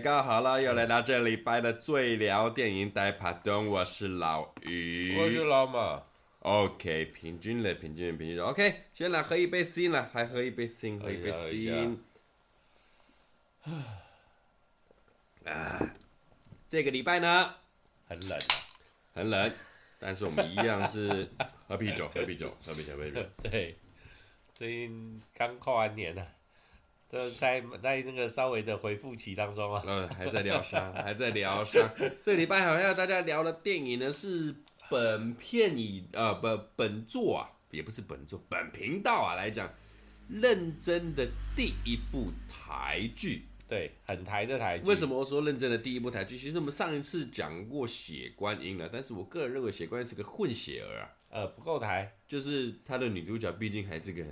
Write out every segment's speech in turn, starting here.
家好了，又来到这礼拜的最聊电影带趴东，我是老于，我是老马。OK，平均了，平均了，平均了。OK，先来喝一杯新了，还喝一杯新，喝一杯新。啊，这个礼拜呢，很冷啊，很冷，但是我们一样是喝啤酒，喝啤酒，喝啤酒，喝啤酒。对，最近刚跨完年呢、啊。这在在那个稍微的回复期当中啊，嗯，还在疗伤，还在疗伤。这个礼拜好像大家聊的电影呢，是本片以呃不本作啊，也不是本作，本频道啊来讲，认真的第一部台剧，对，很台的台剧。为什么我说认真的第一部台剧？其实我们上一次讲过《血观音》了，但是我个人认为《血观音》是个混血儿啊，呃，不够台，就是他的女主角毕竟还是个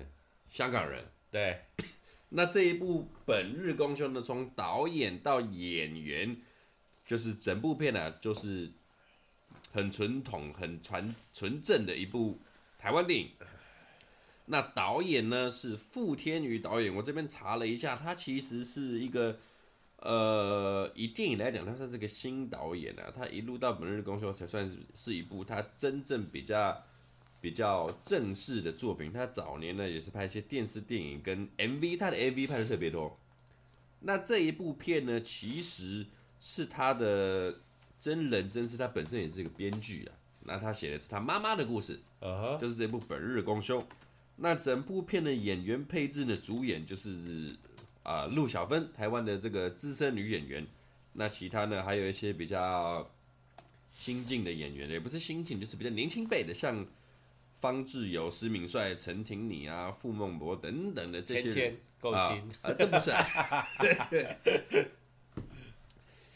香港人，对。那这一部《本日公休》呢，从导演到演员，就是整部片呢、啊，就是很纯统、很传纯正的一部台湾电影。那导演呢是傅天余导演，我这边查了一下，他其实是一个呃，以电影来讲，他算是个新导演啊。他一路到《本日公休》才算是是一部他真正比较。比较正式的作品，他早年呢也是拍一些电视电影跟 MV，他的 MV 拍的特别多。那这一部片呢，其实是他的真人真事，他本身也是一个编剧啊。那他写的是他妈妈的故事，uh huh. 就是这部《本日公休》。那整部片的演员配置呢，主演就是啊陆小芬，台湾的这个资深女演员。那其他呢，还有一些比较新进的演员，也不是新进，就是比较年轻辈的，像。方志友、施明帅、陈庭妮啊、傅孟博等等的这些人，啊，这不是、啊。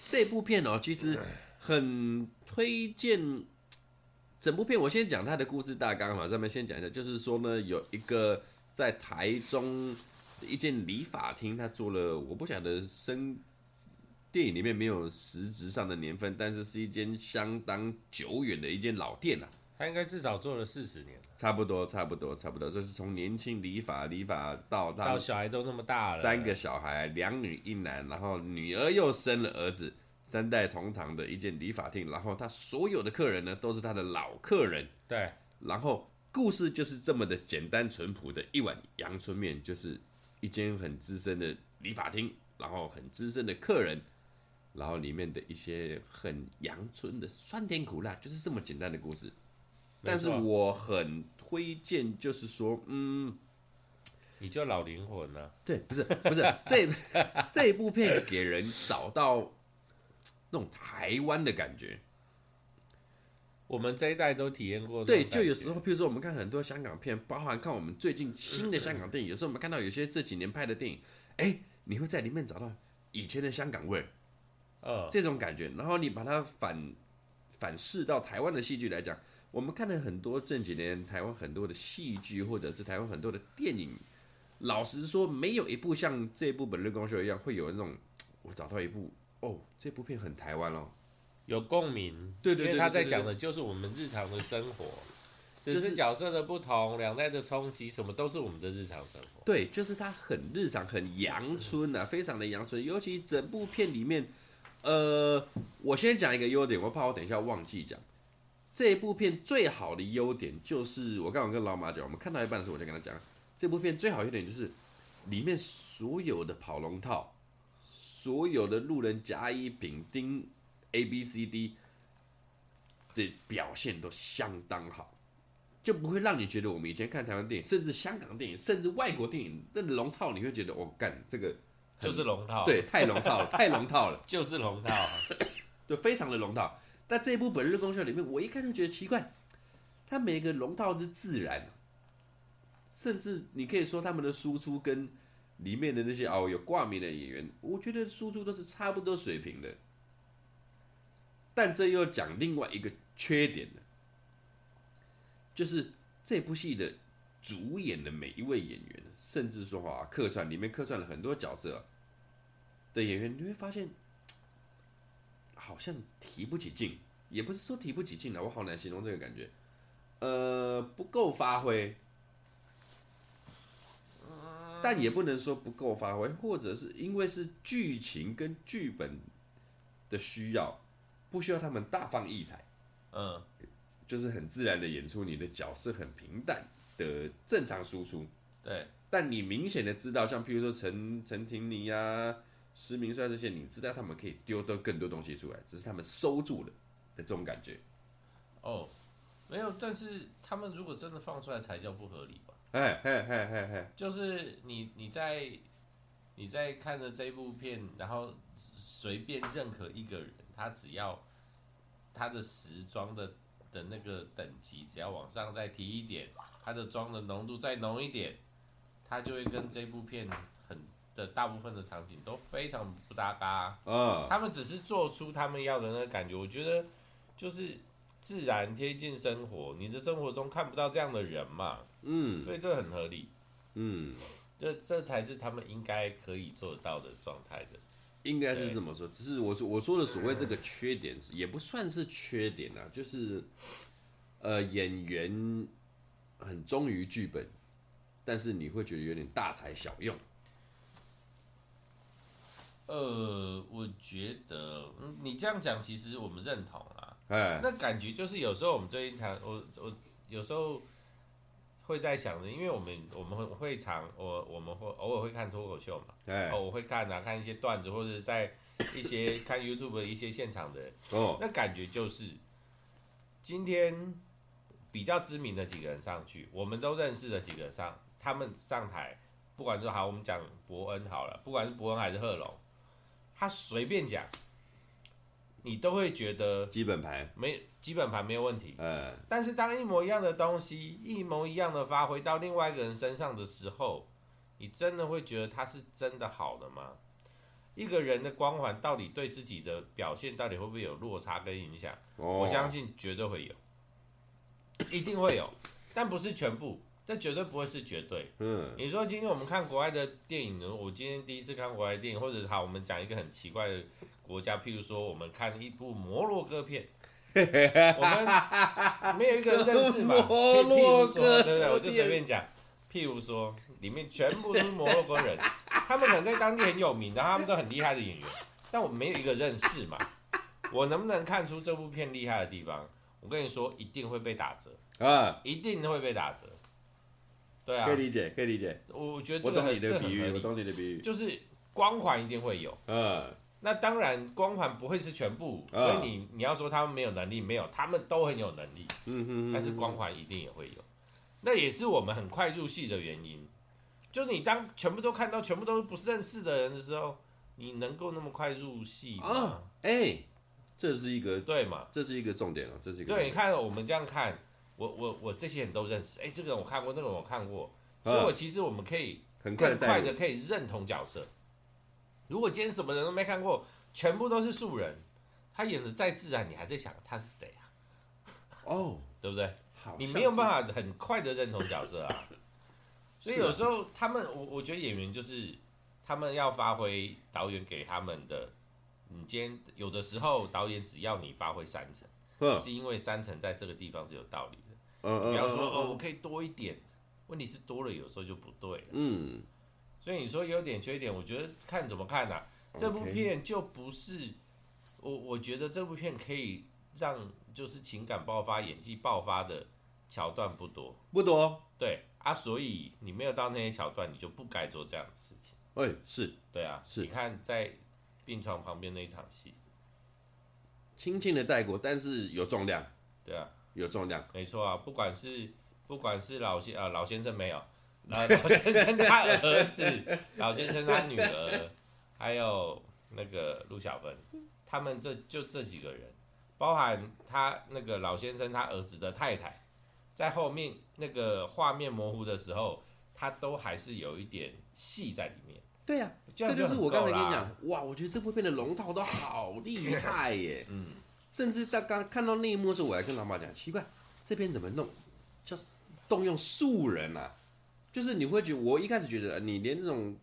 这部片哦，其实很推荐。整部片我先讲他的故事大纲嘛，咱们先讲一下，就是说呢，有一个在台中一间理发厅，他做了，我不晓得生电影里面没有实质上的年份，但是是一间相当久远的一间老店啊。他应该至少做了四十年，差不多，差不多，差不多，就是从年轻理发理发到到小孩都那么大了，三个小孩，两女一男，然后女儿又生了儿子，三代同堂的一间理发厅，然后他所有的客人呢都是他的老客人，对，然后故事就是这么的简单淳朴的一碗阳春面，就是一间很资深的理发厅，然后很资深的客人，然后里面的一些很阳春的酸甜苦辣，就是这么简单的故事。但是我很推荐，就是说，嗯，你就老灵魂了。对，不是不是 这这一部片给人找到那种台湾的感觉。我们这一代都体验过。对，就有时候，譬如说，我们看很多香港片，包含看我们最近新的香港电影，有时候我们看到有些这几年拍的电影，哎，你会在里面找到以前的香港味儿，呃，这种感觉。然后你把它反反噬到台湾的戏剧来讲。我们看了很多这几年台湾很多的戏剧，或者是台湾很多的电影。老实说，没有一部像这部《本日公休》一样，会有那种我找到一部哦，这部片很台湾哦，有共鸣。对对对，对，对，对，对，对，因为他在讲的就是我们日常的生活，只是角色的不同，两代的冲击，什么都是我们的日常生活。对，就是它很日常，很阳春啊，非常的阳春。尤其整部片里面，呃，我先讲一个优点，我怕我等一下忘记讲。这一部片最好的优点就是，我刚刚跟老马讲，我们看到一半的时候，我就跟他讲，这部片最好优点就是，里面所有的跑龙套，所有的路人甲乙丙丁 A B C D 的表现都相当好，就不会让你觉得我们以前看台湾电影，甚至香港电影，甚至外国电影那龙套，你会觉得我干、哦、这个就是龙套，对，太龙套了，太龙套了，就是龙套，就非常的龙套。那这一部《本日功效》里面，我一看就觉得奇怪，他每个龙套是自然，甚至你可以说他们的输出跟里面的那些哦有挂名的演员，我觉得输出都是差不多水平的。但这又讲另外一个缺点了，就是这部戏的主演的每一位演员，甚至说啊客串里面客串了很多角色的演员，你会发现。好像提不起劲，也不是说提不起劲了，我好难形容这个感觉，呃，不够发挥，但也不能说不够发挥，或者是因为是剧情跟剧本的需要，不需要他们大放异彩，嗯，就是很自然的演出你的角色很平淡的正常输出。对，但你明显的知道，像譬如说陈陈婷妮呀、施名帅这些，你知道他们可以丢得更多东西出来，只是他们收住了的这种感觉。哦，没有，但是他们如果真的放出来，才叫不合理吧？哎嘿嘿嘿嘿，就是你你在你在看着这部片，然后随便任何一个人，他只要他的时装的的那个等级，只要往上再提一点，他的妆的浓度再浓一点，他就会跟这部片很的大部分的场景都非常不搭嘎啊。嗯，他们只是做出他们要的那个感觉，我觉得就是自然贴近生活，你的生活中看不到这样的人嘛。嗯，所以这很合理，嗯，这这才是他们应该可以做到的状态的，应该是这么说。只是我说我说的所谓这个缺点，也不算是缺点啊，就是呃演员很忠于剧本，但是你会觉得有点大材小用。呃，我觉得，嗯，你这样讲其实我们认同啊，哎，那感觉就是有时候我们最近常我我有时候。会在想着，因为我们我们会会常我我们会偶尔会看脱口秀嘛，哎，哦，我会看啊，看一些段子，或者在一些看 YouTube 的一些现场的，哦，那感觉就是今天比较知名的几个人上去，我们都认识的几个人上，他们上台，不管说好，我们讲伯恩好了，不管是伯恩还是贺龙，他随便讲，你都会觉得基本盘没。基本盘没有问题，嗯，但是当一模一样的东西，一模一样的发挥到另外一个人身上的时候，你真的会觉得他是真的好的吗？一个人的光环到底对自己的表现到底会不会有落差跟影响？哦，我相信绝对会有，一定会有，但不是全部，这绝对不会是绝对。嗯，你说今天我们看国外的电影呢？我今天第一次看国外电影，或者好，我们讲一个很奇怪的国家，譬如说我们看一部摩洛哥片。我们没有一个人认识嘛？摩洛哥，对不对？我就随便讲，譬如说，里面全部都是摩洛哥人，他们可能在当地很有名，然后他们都很厉害的演员，但我没有一个认识嘛。我能不能看出这部片厉害的地方？我跟你说，一定会被打折啊，一定会被打折。对啊，可以理解，可以理解。我觉得这个很，这很合理。我懂你的比喻，就是光环一定会有。嗯。那当然，光环不会是全部，所以你你要说他们没有能力，没有，他们都很有能力。嗯哼，但是光环一定也会有，那也是我们很快入戏的原因。就是你当全部都看到，全部都是不认识的人的时候，你能够那么快入戏吗？哎，这是一个对嘛？这是一个重点了，这是一个对。你看我们这样看，我我我这些人都认识，哎，这个人我看过，那个人我看过，所以我其实我们可以很快的可以认同角色。如果今天什么人都没看过，全部都是素人，他演的再自然，你还在想他是谁啊？哦，oh, 对不对？你没有办法很快的认同角色啊。所以有时候他们，我我觉得演员就是他们要发挥导演给他们的。你今天有的时候导演只要你发挥三成，嗯、是因为三成在这个地方是有道理的。嗯嗯。比方说，哦，我可以多一点，问题是多了有时候就不对了。嗯。所以你说优点缺点，我觉得看怎么看呐、啊。这部片就不是我，我觉得这部片可以让就是情感爆发、演技爆发的桥段不多，不多。对啊，所以你没有到那些桥段，你就不该做这样的事情。哎，是对啊，是。你看在病床旁边那一场戏，轻轻的带过，但是有重量。对啊，有重量，没错啊。不管是不管是老先啊老先生没有。老先生他儿子，老先生他女儿，还有那个陆小芬，他们这就这几个人，包含他那个老先生他儿子的太太，在后面那个画面模糊的时候，他都还是有一点戏在里面。对呀、啊，这就是我刚才跟你讲，哇，我觉得这部片的龙套都好厉害耶。嗯，甚至他刚看到那一幕的时候，我还跟老妈讲，奇怪，这边怎么弄，叫动用素人啊？就是你会觉得，我一开始觉得你连这种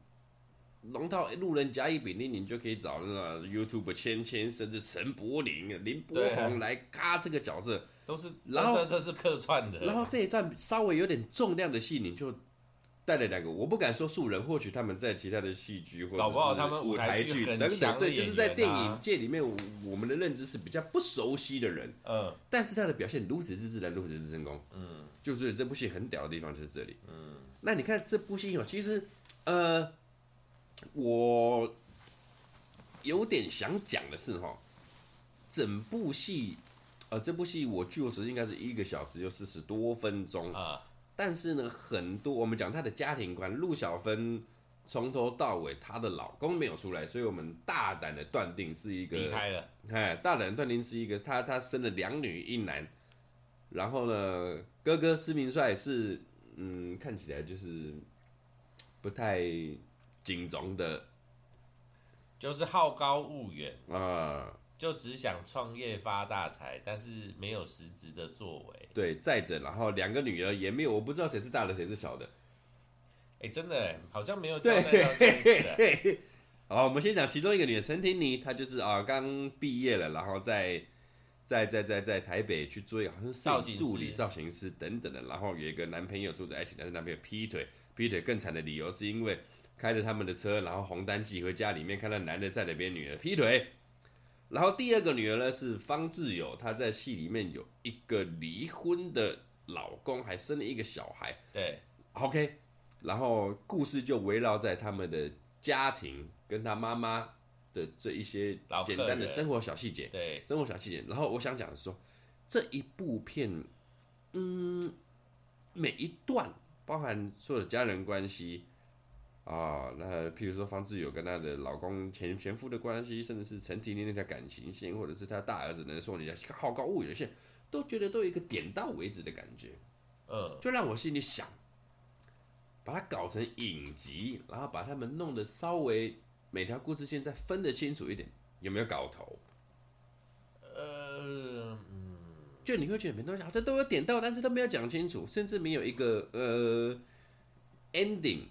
龙套路人甲乙丙丁，你就可以找那个 YouTube 千千，甚至陈柏霖、林柏宏来咖这个角色，都是，然后这是客串的。然后这一段稍微有点重量的戏，你就带了两个，我不敢说素人，或许他们在其他的戏剧或者搞不好他们舞台剧等等，对，就是在电影界里面，我们的认知是比较不熟悉的人。嗯，但是他的表现如此之自然，如此之成功。嗯，就是这部戏很屌的地方就是这里。嗯，那你看这部戏哦，其实呃，我有点想讲的是哈，整部戏，呃，这部戏我据我所知应该是一个小时就四十多分钟啊。但是呢，很多我们讲她的家庭观，陆小芬从头到尾她的老公没有出来，所以我们大胆的断定是一个离开了。哎，大胆断定是一个她她生了两女一男，然后呢，哥哥施明帅是嗯，看起来就是不太警钟的，就是好高骛远啊。就只想创业发大财，但是没有实质的作为。对，再者，然后两个女儿也没有，我不知道谁是大的，谁是小的。哎、欸，真的，好像没有交代到这件事。好，我们先讲其中一个女儿陈婷妮，她就是啊，刚毕业了，然后在在在在在台北去做一个好像是助理、造型师等等的，然后有一个男朋友住在一起，但是男朋友劈腿，劈腿更惨的理由是因为开着他们的车，然后红单寄回家里面，看到男的在那边，女的劈腿。然后第二个女儿呢是方志友，她在戏里面有一个离婚的老公，还生了一个小孩。对，OK。然后故事就围绕在他们的家庭跟他妈妈的这一些简单的生活小细节。对，生活小细节。然后我想讲的是说，这一部片，嗯，每一段包含所有的家人关系。啊，那譬如说方志友跟她的老公前前夫的关系，甚至是陈婷婷那条感情线，或者是她大儿子能说你家好高骛远的线，都觉得都有一个点到为止的感觉，嗯，就让我心里想，把它搞成影集，然后把他们弄得稍微每条故事线再分得清楚一点，有没有搞头？呃，嗯，就你会觉得每东西好像都有点到，但是都没有讲清楚，甚至没有一个呃 ending。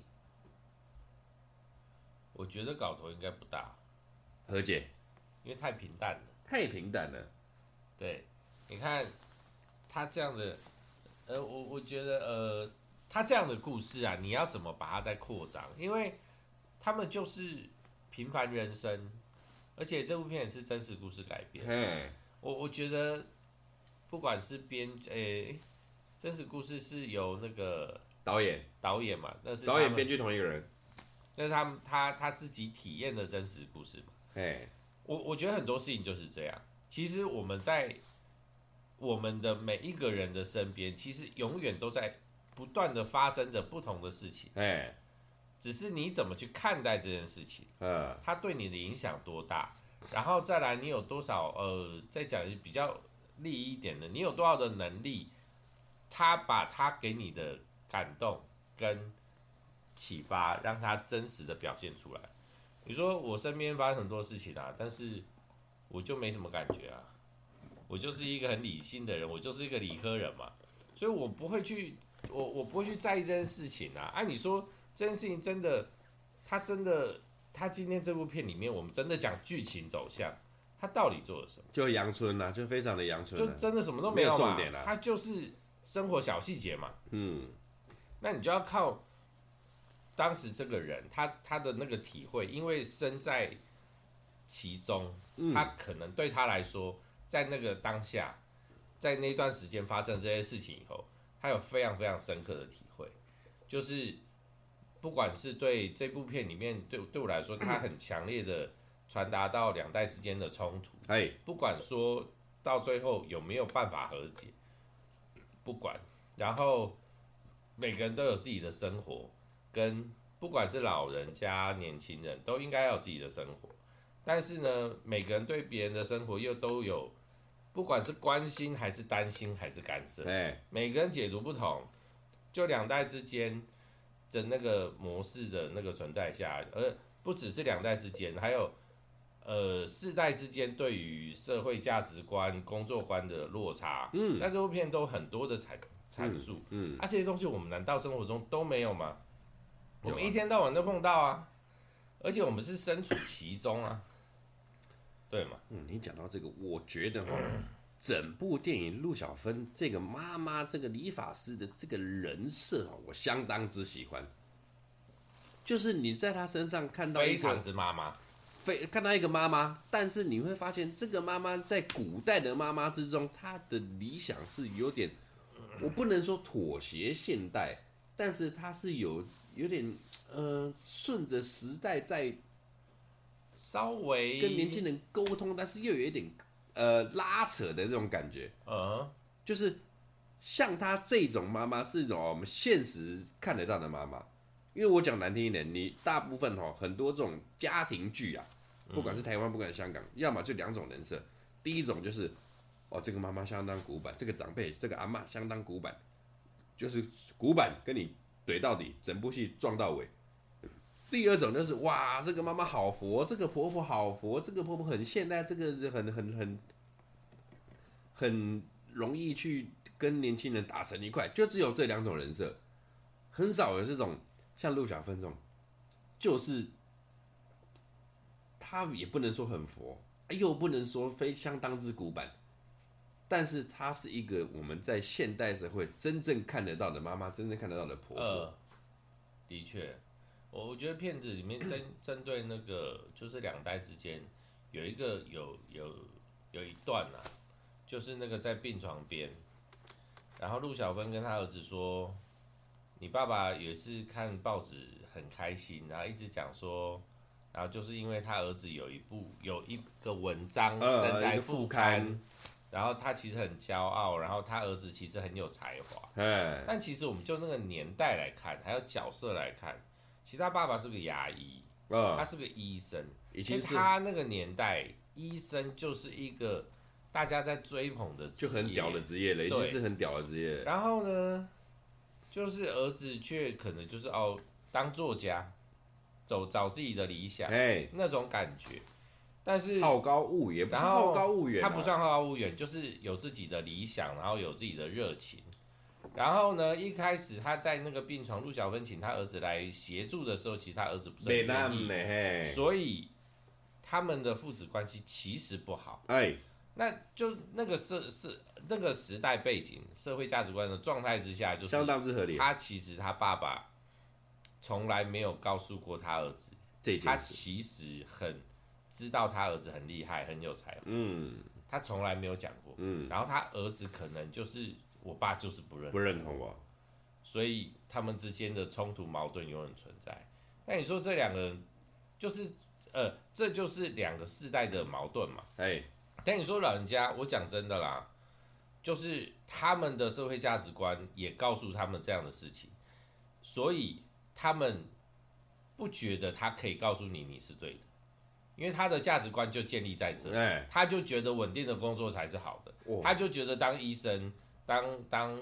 我觉得搞头应该不大，何解？因为太平淡了，太平淡了。对，你看他这样的，呃，我我觉得，呃，他这样的故事啊，你要怎么把它再扩张？因为他们就是平凡人生，而且这部片也是真实故事改编。嗯，我我觉得不管是编，诶、欸，真实故事是由那个导演导演嘛，但是导演编剧同一个人。那是他们他他自己体验的真实故事嘛？哎，我我觉得很多事情就是这样。其实我们在我们的每一个人的身边，其实永远都在不断的发生着不同的事情。哎，只是你怎么去看待这件事情？嗯，它对你的影响多大？然后再来，你有多少？呃，再讲比较利益一点的，你有多少的能力？他把他给你的感动跟。启发，让他真实的表现出来。你说我身边发生很多事情啊，但是我就没什么感觉啊。我就是一个很理性的人，我就是一个理科人嘛，所以我不会去，我我不会去在意这件事情啊。按、啊、你说这件事情真的，他真的，他今天这部片里面，我们真的讲剧情走向，他到底做了什么？就阳春啊，就非常的阳春，就真的什么都没有，没有重点了、啊。他就是生活小细节嘛。嗯，那你就要靠。当时这个人，他他的那个体会，因为身在其中，他可能对他来说，在那个当下，在那段时间发生这些事情以后，他有非常非常深刻的体会，就是不管是对这部片里面，对对我来说，他很强烈的传达到两代之间的冲突。哎，不管说到最后有没有办法和解，不管，然后每个人都有自己的生活。跟不管是老人家、年轻人都应该要有自己的生活，但是呢，每个人对别人的生活又都有，不管是关心还是担心还是干涉，每个人解读不同，就两代之间的那个模式的那个存在下，而不只是两代之间，还有呃世代之间对于社会价值观、工作观的落差，嗯，在这部片都很多的阐阐述，嗯，嗯，啊，这些东西我们难道生活中都没有吗？我们一天到晚都碰到啊，而且我们是身处其中啊，对吗？嗯，你讲到这个，我觉得哈，整部电影陆小芬这个妈妈、这个理发师的这个人设啊，我相当之喜欢。就是你在他身上看到非常之妈妈，非看到一个妈妈，但是你会发现这个妈妈在古代的妈妈之中，她的理想是有点，我不能说妥协现代，但是她是有有点呃顺着时代在稍微跟年轻人沟通，但是又有一点呃拉扯的这种感觉，嗯，就是像她这种妈妈是一种我们现实看得到的妈妈。因为我讲难听一点，你大部分哈很多这种家庭剧啊，不管是台湾，不管是香港，要么就两种人设。第一种就是，哦，这个妈妈相当古板，这个长辈，这个阿妈相当古板，就是古板跟你怼到底，整部戏撞到尾。第二种就是，哇，这个妈妈好佛，这个婆婆好佛，这个婆婆很现代，这个很很很很容易去跟年轻人打成一块，就只有这两种人设，很少有这种。像陆小芬这种，就是他也不能说很佛，又不能说非相当之古板，但是她是一个我们在现代社会真正看得到的妈妈，真正看得到的婆婆。呃，的确，我我觉得片子里面针 针对那个就是两代之间有一个有有有一段啊，就是那个在病床边，然后陆小芬跟他儿子说。你爸爸也是看报纸很开心，然后一直讲说，然后就是因为他儿子有一部有一个文章登在副刊，然后他其实很骄傲，然后他儿子其实很有才华，但其实我们就那个年代来看，还有角色来看，其实他爸爸是个牙医，嗯他是个医生，因为他那个年代医生就是一个大家在追捧的职业，就很屌的职业了，已经是很屌的职业。然后呢？就是儿子却可能就是哦，当作家，走找自己的理想，哎，那种感觉。但是好高骛远，然后好高骛远，他不算好高骛远，就是有自己的理想，然后有自己的热情。然后呢，一开始他在那个病床，陆小芬请他儿子来协助的时候，其实他儿子不是很愿意，所以他们的父子关系其实不好。哎，那就那个社是。那个时代背景、社会价值观的状态之下，就是相当之合理。他其实他爸爸从来没有告诉过他儿子，他其实很知道他儿子很厉害、很有才华。嗯，他从来没有讲过。嗯，然后他儿子可能就是我爸就是不认不认同我，所以他们之间的冲突矛盾永远存在。那你说这两个人就是呃，这就是两个世代的矛盾嘛？哎，但你说老人家，我讲真的啦。就是他们的社会价值观也告诉他们这样的事情，所以他们不觉得他可以告诉你你是对的，因为他的价值观就建立在这，他就觉得稳定的工作才是好的，他就觉得当医生、当当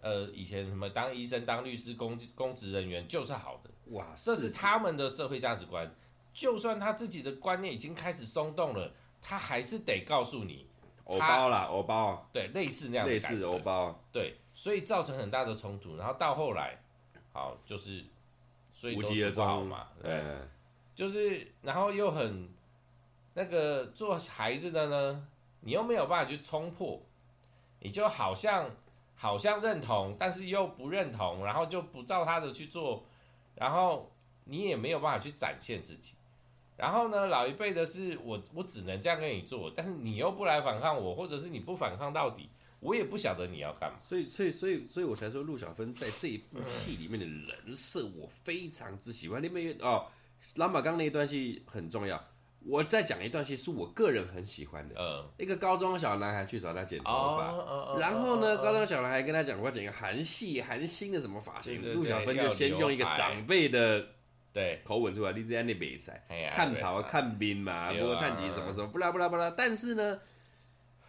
呃以前什么当医生、当律师、公公职人员就是好的，哇，这是他们的社会价值观。就算他自己的观念已经开始松动了，他还是得告诉你。偶包啦，偶包，对，类似那样的类似偶包，对，所以造成很大的冲突，然后到后来，好，就是，所以都是不好嘛，对，对就是，然后又很那个做孩子的呢，你又没有办法去冲破，你就好像好像认同，但是又不认同，然后就不照他的去做，然后你也没有办法去展现自己。然后呢，老一辈的是我，我只能这样跟你做，但是你又不来反抗我，或者是你不反抗到底，我也不晓得你要干嘛。所以，所以，所以，所以我才说陆小芬在这一部戏里面的人设，我非常之喜欢。里面哦，蓝马刚那一段戏很重要。我再讲一段戏，是我个人很喜欢的。嗯，一个高中小男孩去找他剪头发，然后呢，高中小男孩跟他讲，我要剪一个韩系、韩星的什么发型。陆小芬就先用一个长辈的。对，口吻出来，你这样的比赛，看头看兵嘛，不过看几什么什么，不啦不啦不啦。但是呢，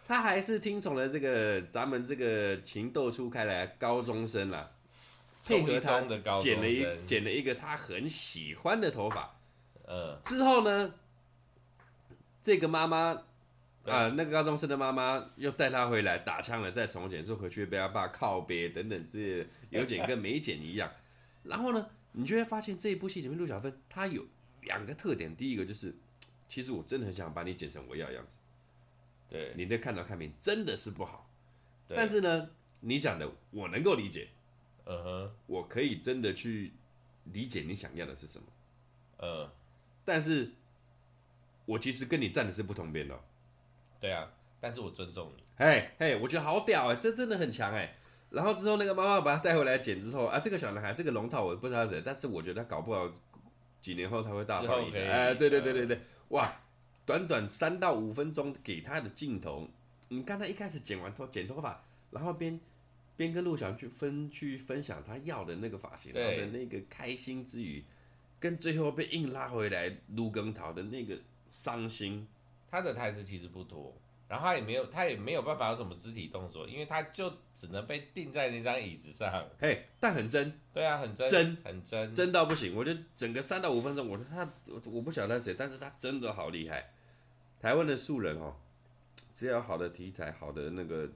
他还是听从了这个咱们这个情窦初开的高中生啦，配合他剪了一剪了一个他很喜欢的头发。呃，之后呢，这个妈妈啊，那个高中生的妈妈又带他回来打枪了，再重剪，之后回去被他爸靠背等等这些有剪跟没剪一样。然后呢？你就会发现这一部戏里面，陆小芬她有两个特点。第一个就是，其实我真的很想把你剪成我要的样子。对，你的看到看明真的是不好。但是呢，你讲的我能够理解。嗯哼。我可以真的去理解你想要的是什么。呃，但是，我其实跟你站的是不同边的。对啊，但是我尊重你。嘿，嘿，我觉得好屌哎，这真的很强哎。然后之后那个妈妈把他带回来剪之后啊，这个小男孩这个龙套我不知道是谁，但是我觉得他搞不好几年后他会大放异彩。哎，对对对对对，哇，短短三到五分钟给他的镜头，你看他一开始剪完头剪头发，然后边边跟陆小去分去分享他要的那个发型，然后的那个开心之余，跟最后被硬拉回来陆更桃的那个伤心，他的台词其实不多。然后他也没有，他也没有办法有什么肢体动作，因为他就只能被定在那张椅子上。嘿，但很真，对啊，很真，真，很真，真到不行。我觉得整个三到五分钟，我说他，我不晓得谁，但是他真的好厉害。台湾的素人哦，只要有好的题材，好的那个，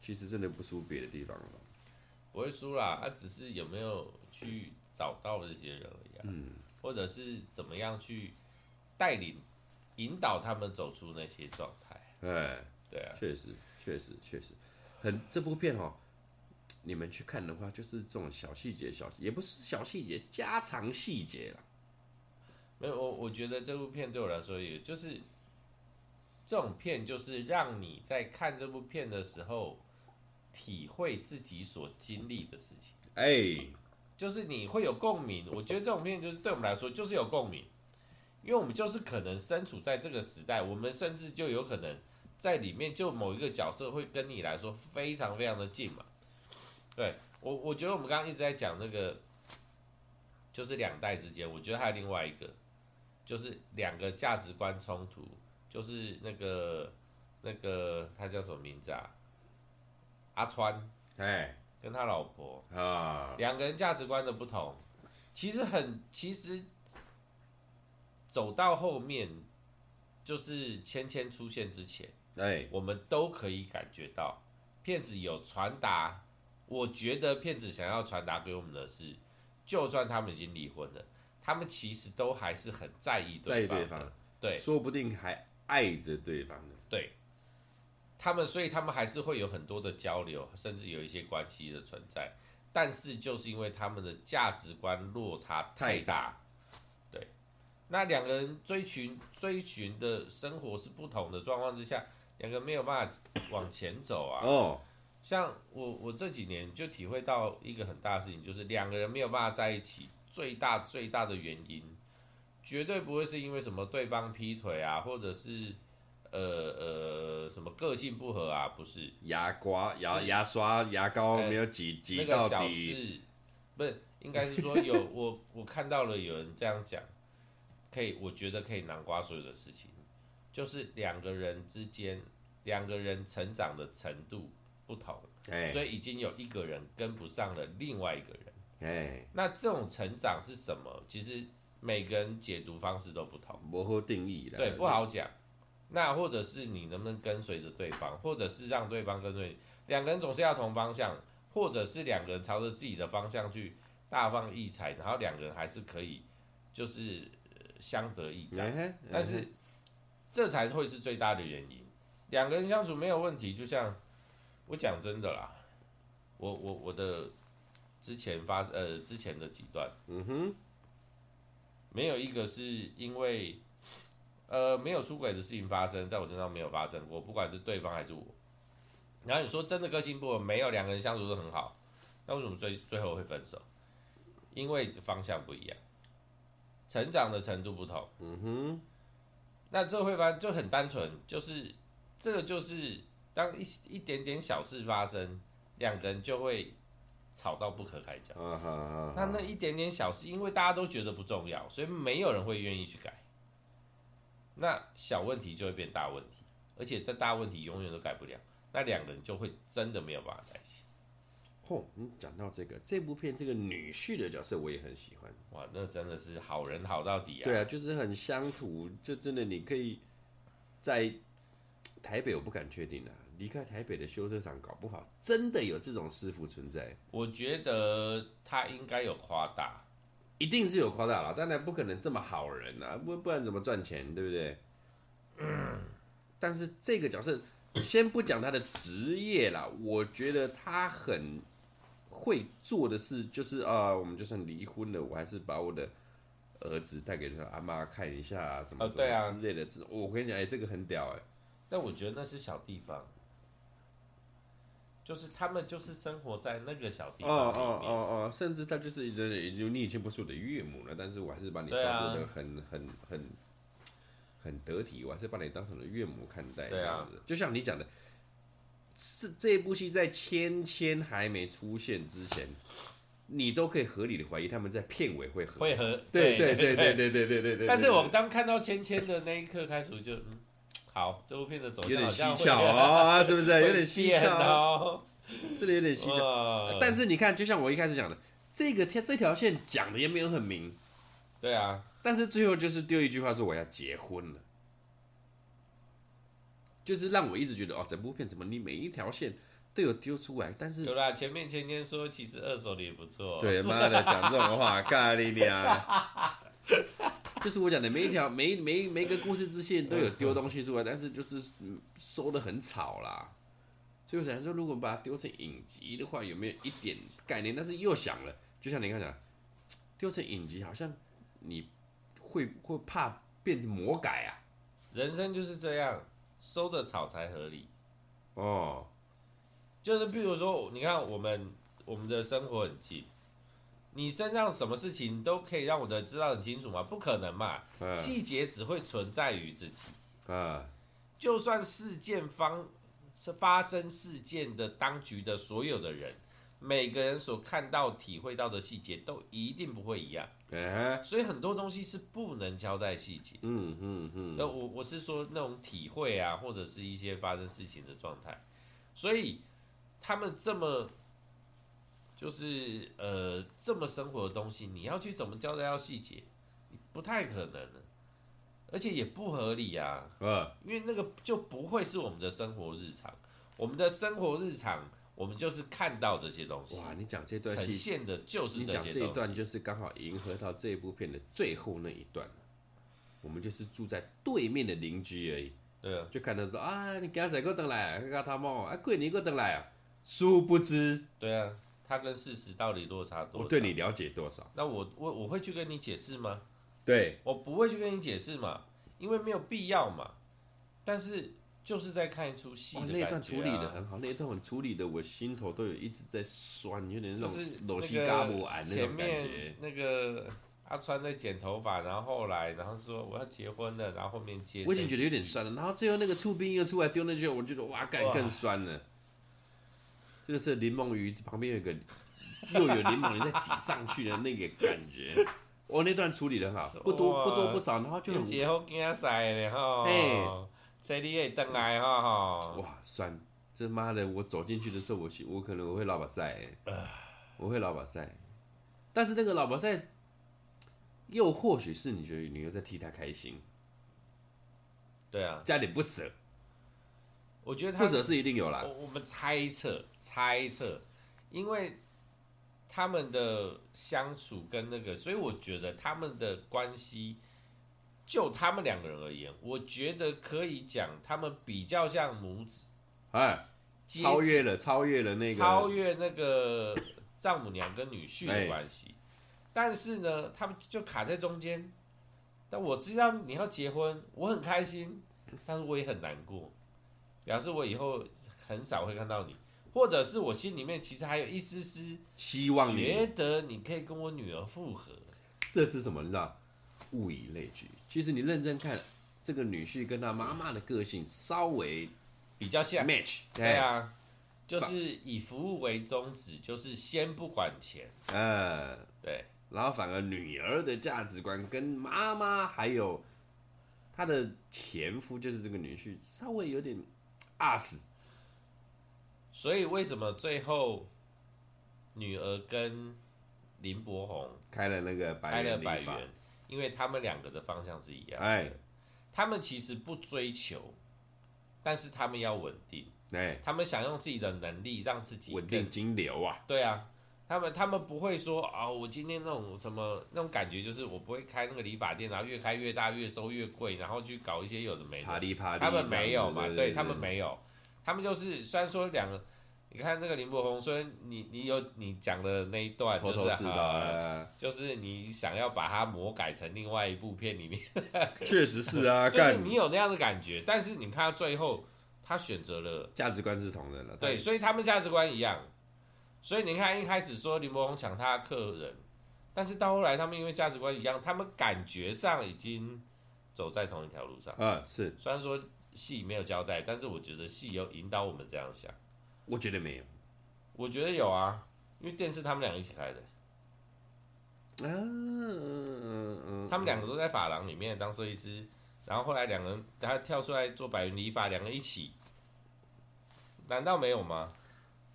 其实真的不输别的地方了。不会输啦，他只是有没有去找到这些人而已。嗯，或者是怎么样去带领、引导他们走出那些状态。哎，对啊，确实，确实，确实，很这部片哦，你们去看的话，就是这种小细节，小也不是小细节，家常细节啦。没有，我我觉得这部片对我来说，也就是这种片，就是让你在看这部片的时候，体会自己所经历的事情。哎，就是你会有共鸣。我觉得这种片就是对我们来说，就是有共鸣，因为我们就是可能身处在这个时代，我们甚至就有可能。在里面，就某一个角色会跟你来说非常非常的近嘛。对我，我觉得我们刚刚一直在讲那个，就是两代之间，我觉得还有另外一个，就是两个价值观冲突，就是那个那个他叫什么名字啊？阿川，哎，跟他老婆。啊，两个人价值观的不同，其实很，其实走到后面，就是芊芊出现之前。哎，我们都可以感觉到，骗子有传达。我觉得骗子想要传达给我们的是，就算他们已经离婚了，他们其实都还是很在意对方，在意对方，对，说不定还爱着对方呢。对，他们，所以他们还是会有很多的交流，甚至有一些关系的存在。但是就是因为他们的价值观落差太大，对，那两个人追寻追寻的生活是不同的状况之下。两个没有办法往前走啊！哦，像我我这几年就体会到一个很大的事情，就是两个人没有办法在一起，最大最大的原因，绝对不会是因为什么对方劈腿啊，或者是呃呃什么个性不合啊，不是牙刮牙牙刷牙膏没有挤挤到底，不是，应该是说有 我我看到了有人这样讲，可以我觉得可以南瓜所有的事情。就是两个人之间，两个人成长的程度不同，欸，所以已经有一个人跟不上了另外一个人。欸，那这种成长是什么？其实每个人解读方式都不同，模糊定义了。对，不好讲。那或者是你能不能跟随着对方，或者是让对方跟随你？两个人总是要同方向，或者是两个人朝着自己的方向去大放异彩，然后两个人还是可以就是相得益彰，欸。但是。这才会是最大的原因。两个人相处没有问题，就像我讲真的啦，我我我的之前发呃之前的几段，嗯哼，没有一个是因为呃没有出轨的事情发生在我身上没有发生过，不管是对方还是我。然后你说真的个性不合，没有，两个人相处都很好，那为什么最最后会分手？因为方向不一样，成长的程度不同，嗯哼。那这会发就很单纯，就是这个就是当一一点点小事发生，两个人就会吵到不可开交。那那一点点小事，因为大家都觉得不重要，所以没有人会愿意去改。那小问题就会变大问题，而且这大问题永远都改不了，那两个人就会真的没有办法在一起。嚯，你讲到这个这部片这个女婿的角色，我也很喜欢。哇，那真的是好人好到底啊！对啊，就是很乡土，就真的你可以在台北，我不敢确定啊。离开台北的修车厂，搞不好真的有这种师傅存在。我觉得他应该有夸大，一定是有夸大了，当然不可能这么好人啊，不不然怎么赚钱，对不对？嗯，但是这个角色，先不讲他的职业啦，我觉得他很。会做的事就是啊，我们就算离婚了，我还是把我的儿子带给他阿妈看一下啊，什么什么之类的。这、哦啊、我跟你讲，哎、欸，这个很屌哎、欸。但我觉得那是小地方，就是他们就是生活在那个小地方哦哦哦哦，甚至他就是一直也就你已经不是我的岳母了，但是我还是把你照顾的很、啊、很很很得体，我还是把你当成了岳母看待。对啊，就像你讲的。是这部戏在芊芊还没出现之前，你都可以合理的怀疑他们在片尾会合。会合。对对对对对对对对。但是我当看到芊芊的那一刻开始就，嗯，好，这部片的走向有点蹊跷哦，是不是？有点蹊跷哦。这里有点蹊跷。但是你看，就像我一开始讲的，这个这条线讲的也没有很明。对啊。但是最后就是丢一句话说我要结婚了。就是让我一直觉得哦，整部片怎么你每一条线都有丢出来，但是有啦，前面前天说其实二手的也不错。对，妈的讲这种话，干你娘！就是我讲的每一条每每每一个故事支线都有丢东西出来，但是就是收的很草啦。所以我想说，如果把它丢成影集的话，有没有一点概念？但是又想了，就像你刚才讲，丢成影集好像你会会怕变成魔改啊。人生就是这样。收的草才合理，哦，就是比如说，你看我们我们的生活很近，你身上什么事情都可以让我的知道很清楚吗？不可能嘛，细节只会存在于自己，啊，就算事件方是发生事件的当局的所有的人，每个人所看到体会到的细节都一定不会一样。Uh-huh. 所以很多东西是不能交代细节。嗯嗯嗯。那我我是说那种体会啊，或者是一些发生事情的状态。所以他们这么就是呃这么生活的东西，你要去怎么交代到细节，不太可能，而且也不合理啊。Uh. 因为那个就不会是我们的生活日常，我们的生活日常。我们就是看到这些东西。哇，你讲这段呈现的就是。你讲这一段就是刚好迎合到这一部片的最后那一段。我们就是住在对面的邻居而已。对啊。就看到说啊，你刚才过等来，看他们啊，过年过等来啊，殊不知。对啊，他跟事实到底落差多少？我对你了解多少？那我我我会去跟你解释吗？对，我不会去跟你解释嘛，因为没有必要嘛。但是。就是在看一出戏、啊，那段处理的很好，那一段我处理的我心头都有一直在酸，有点那种裸西嘎摩安那种感觉。那个阿川在剪头发，然后后来，然后说我要结婚了，然后后面接。我已经觉得有点酸了，然后最后那个醋兵又出来丢那句，我觉得哇，干更酸了。这个是柠檬鱼旁边有个又有柠檬人在挤上去的那个感觉，我那段处理的很好，不多不多不少，然后就很。结婚惊晒的哈。谁你也等来哈哈！哇，酸！这妈的，我走进去的时候，我我可能我会老把赛，我会老把赛。但是那个老把赛，又或许是你觉得你又在替他开心。对啊，加点不舍。我觉得他不舍是一定有啦。我们猜测，猜测，因为他们的相处跟那个，所以我觉得他们的关系。就他们两个人而言，我觉得可以讲他们比较像母子，哎，超越了，超越了那个，超越那个丈母娘跟女婿的关系。但是呢，他们就卡在中间。但我知道你要结婚，我很开心，但是我也很难过，表示我以后很少会看到你，或者是我心里面其实还有一丝丝希望，觉得你可以跟我女儿复合。这是什么？你知道？物以类聚。其实你认真看，这个女婿跟他妈妈的个性稍微比较像 match，对啊，就是以服务为宗旨，就是先不管钱，嗯，对，然后反而女儿的价值观跟妈妈还有她的前夫，就是这个女婿稍微有点阿死，所以为什么最后女儿跟林柏宏开了那个百元理发？因为他们两个的方向是一样的，哎，他们其实不追求，但是他们要稳定，哎，他们想用自己的能力让自己稳定金流啊，对啊，他们他们不会说啊、哦，我今天那种什么那种感觉，就是我不会开那个理发店，然后越开越大，越收越贵，然后去搞一些有的没的，啪哩啪哩，他们没有嘛，对，他们没有，他们就是虽然说两个你看那个林柏宏，虽然你你有你讲的那一段，就是头头是道、啊，就是你想要把它魔改成另外一部片里面，确实是啊，就是你有那样的感觉，但是你看到最后，他选择了价值观是同人了，对，所以他们价值观一样，所以你看一开始说林柏宏抢他的客人，但是到后来他们因为价值观一样，他们感觉上已经走在同一条路上，啊，是，虽然说戏没有交代，但是我觉得戏有引导我们这样想。我觉得没有，我觉得有啊，因为电视他们两个一起开的，嗯他们两个都在发廊里面当设计师，然后后来两个人他跳出来做白云理发，两个人一起，难道没有吗？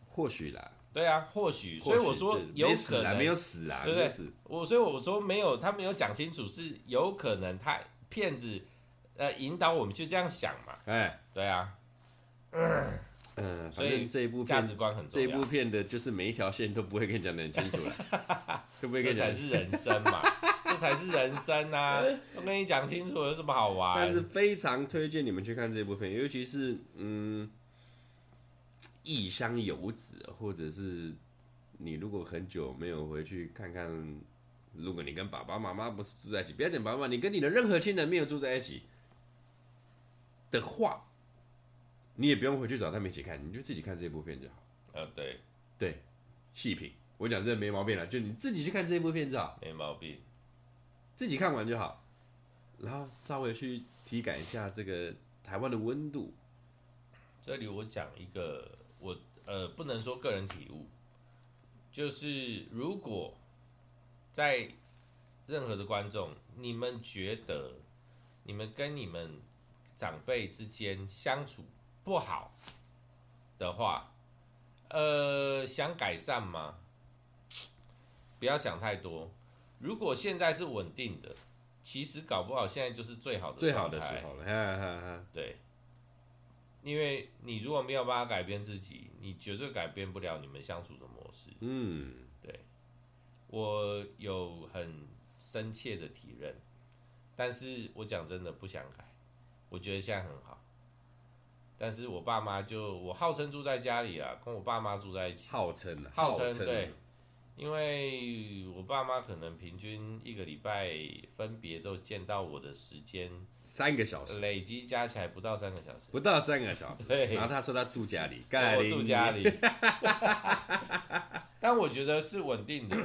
或许啦，对啊，或许，所以我说有可能没有死啊，对不对？我所以我说没有，他没有讲清楚，是有可能他骗子呃引导我们就这样想嘛，哎，对啊。嗯嗯，反正这一部价值观很重要。这一部片的就是每一条线都不会跟你讲得很清楚了，会不会跟你讲？这才是人生嘛，这才是人生啊！我跟你讲清楚有什么好玩？但是非常推荐你们去看这部片，尤其是嗯，异乡游子，或者是你如果很久没有回去看看，如果你跟爸爸妈妈不是住在一起，不要讲爸爸妈妈，你跟你的任何亲人没有住在一起的话。你也不用回去找他们一起看，你就自己看这部片就好。啊，对，对，细品，我讲这没毛病了，就你自己去看这部片就好，没毛病，自己看完就好，然后稍微去体感一下这个台湾的温度。这里我讲一个，我呃不能说个人体悟，就是如果在任何的观众，你们觉得你们跟你们长辈之间相处。不好的话，呃，想改善吗？不要想太多。如果现在是稳定的，其实搞不好现在就是最好的最好的时候了。哈哈哈。对，因为你如果没有办法改变自己，你绝对改变不了你们相处的模式。嗯，对，我有很深切的体认，但是我讲真的不想改，我觉得现在很好。但是我爸妈就我号称住在家里啊，跟我爸妈住在一起。号称啊，号称对，因为我爸妈可能平均一个礼拜分别都见到我的时间三个小时，累积加起来不到三个小时，不到三个小时。对，然后他说他住家里，我住家里。但我觉得是稳定的，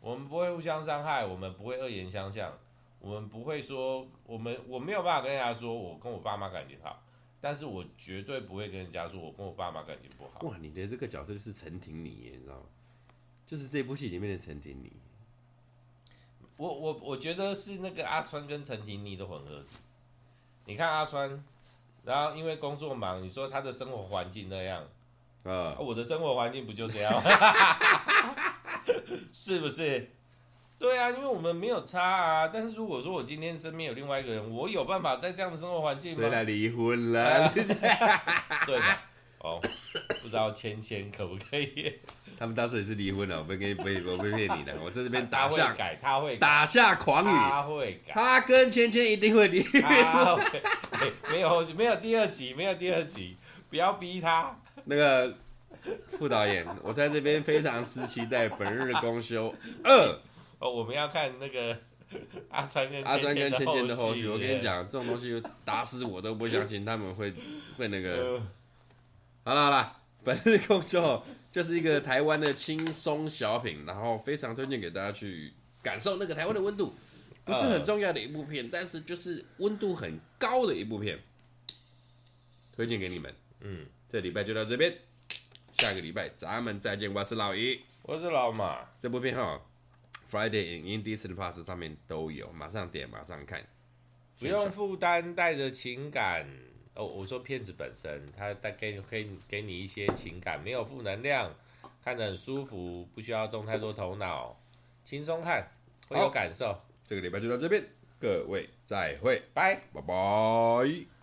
我们不会互相伤害，我们不会恶言相向，我们不会说我们我没有办法跟人家说我跟我爸妈感情好。但是我绝对不会跟人家说我跟我爸妈感情不好。哇，你的这个角色是陈婷妮，你知道吗？就是这部戏里面的陈婷妮。我我我觉得是那个阿川跟陈婷妮的混合体。你看阿川，然后因为工作忙，你说他的生活环境那样，啊，我的生活环境不就这样吗？是不是？对啊，因为我们没有差啊。但是如果说我今天身边有另外一个人，我有办法在这样的生活环境吗？谁来离婚了？对吧？哦，不知道芊芊可不可以？他们当时也是离婚了，我不跟不会不会骗你的。我在这边打下改，他会打下狂语，他会改，他跟芊芊一定会离婚。没有没有第二集，没有第二集，不要逼他。那个副导演，我在这边非常之期待《本日公休二》。哦，我们要看那个 阿川跟阿川跟芊芊的后续。我跟你讲，这种东西打死我都不相信他们会会那个。好了好了，本日公休就是一个台湾的轻松小品，然后非常推荐给大家去感受那个台湾的温度，不是很重要的一部片，但是就是温度很高的一部片，推荐给你们。嗯，这礼拜就到这边，下个礼拜咱们再见。我是老姨，我是老马，这部片哈。Friday 影音 Disney Plus 上面都有，马上点，马上看，不用负担，带着情感哦。我说骗子本身，他带给可以给你一些情感，没有负能量，看着很舒服，不需要动太多头脑，轻松看会有感受。这个礼拜就到这边，各位再会，拜拜拜。